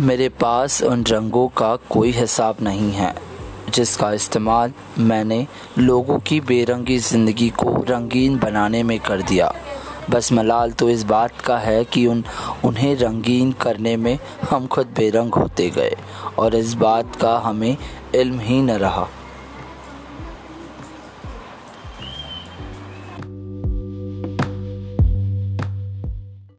मेरे पास उन रंगों का कोई हिसाब नहीं है, जिसका इस्तेमाल मैंने लोगों की बेरंगी ज़िंदगी को रंगीन बनाने में कर दिया। बस मलाल तो इस बात का है कि उन, उन्हें रंगीन करने में हम खुद बेरंग होते गए, और इस बात का हमें इल्म ही न रहा।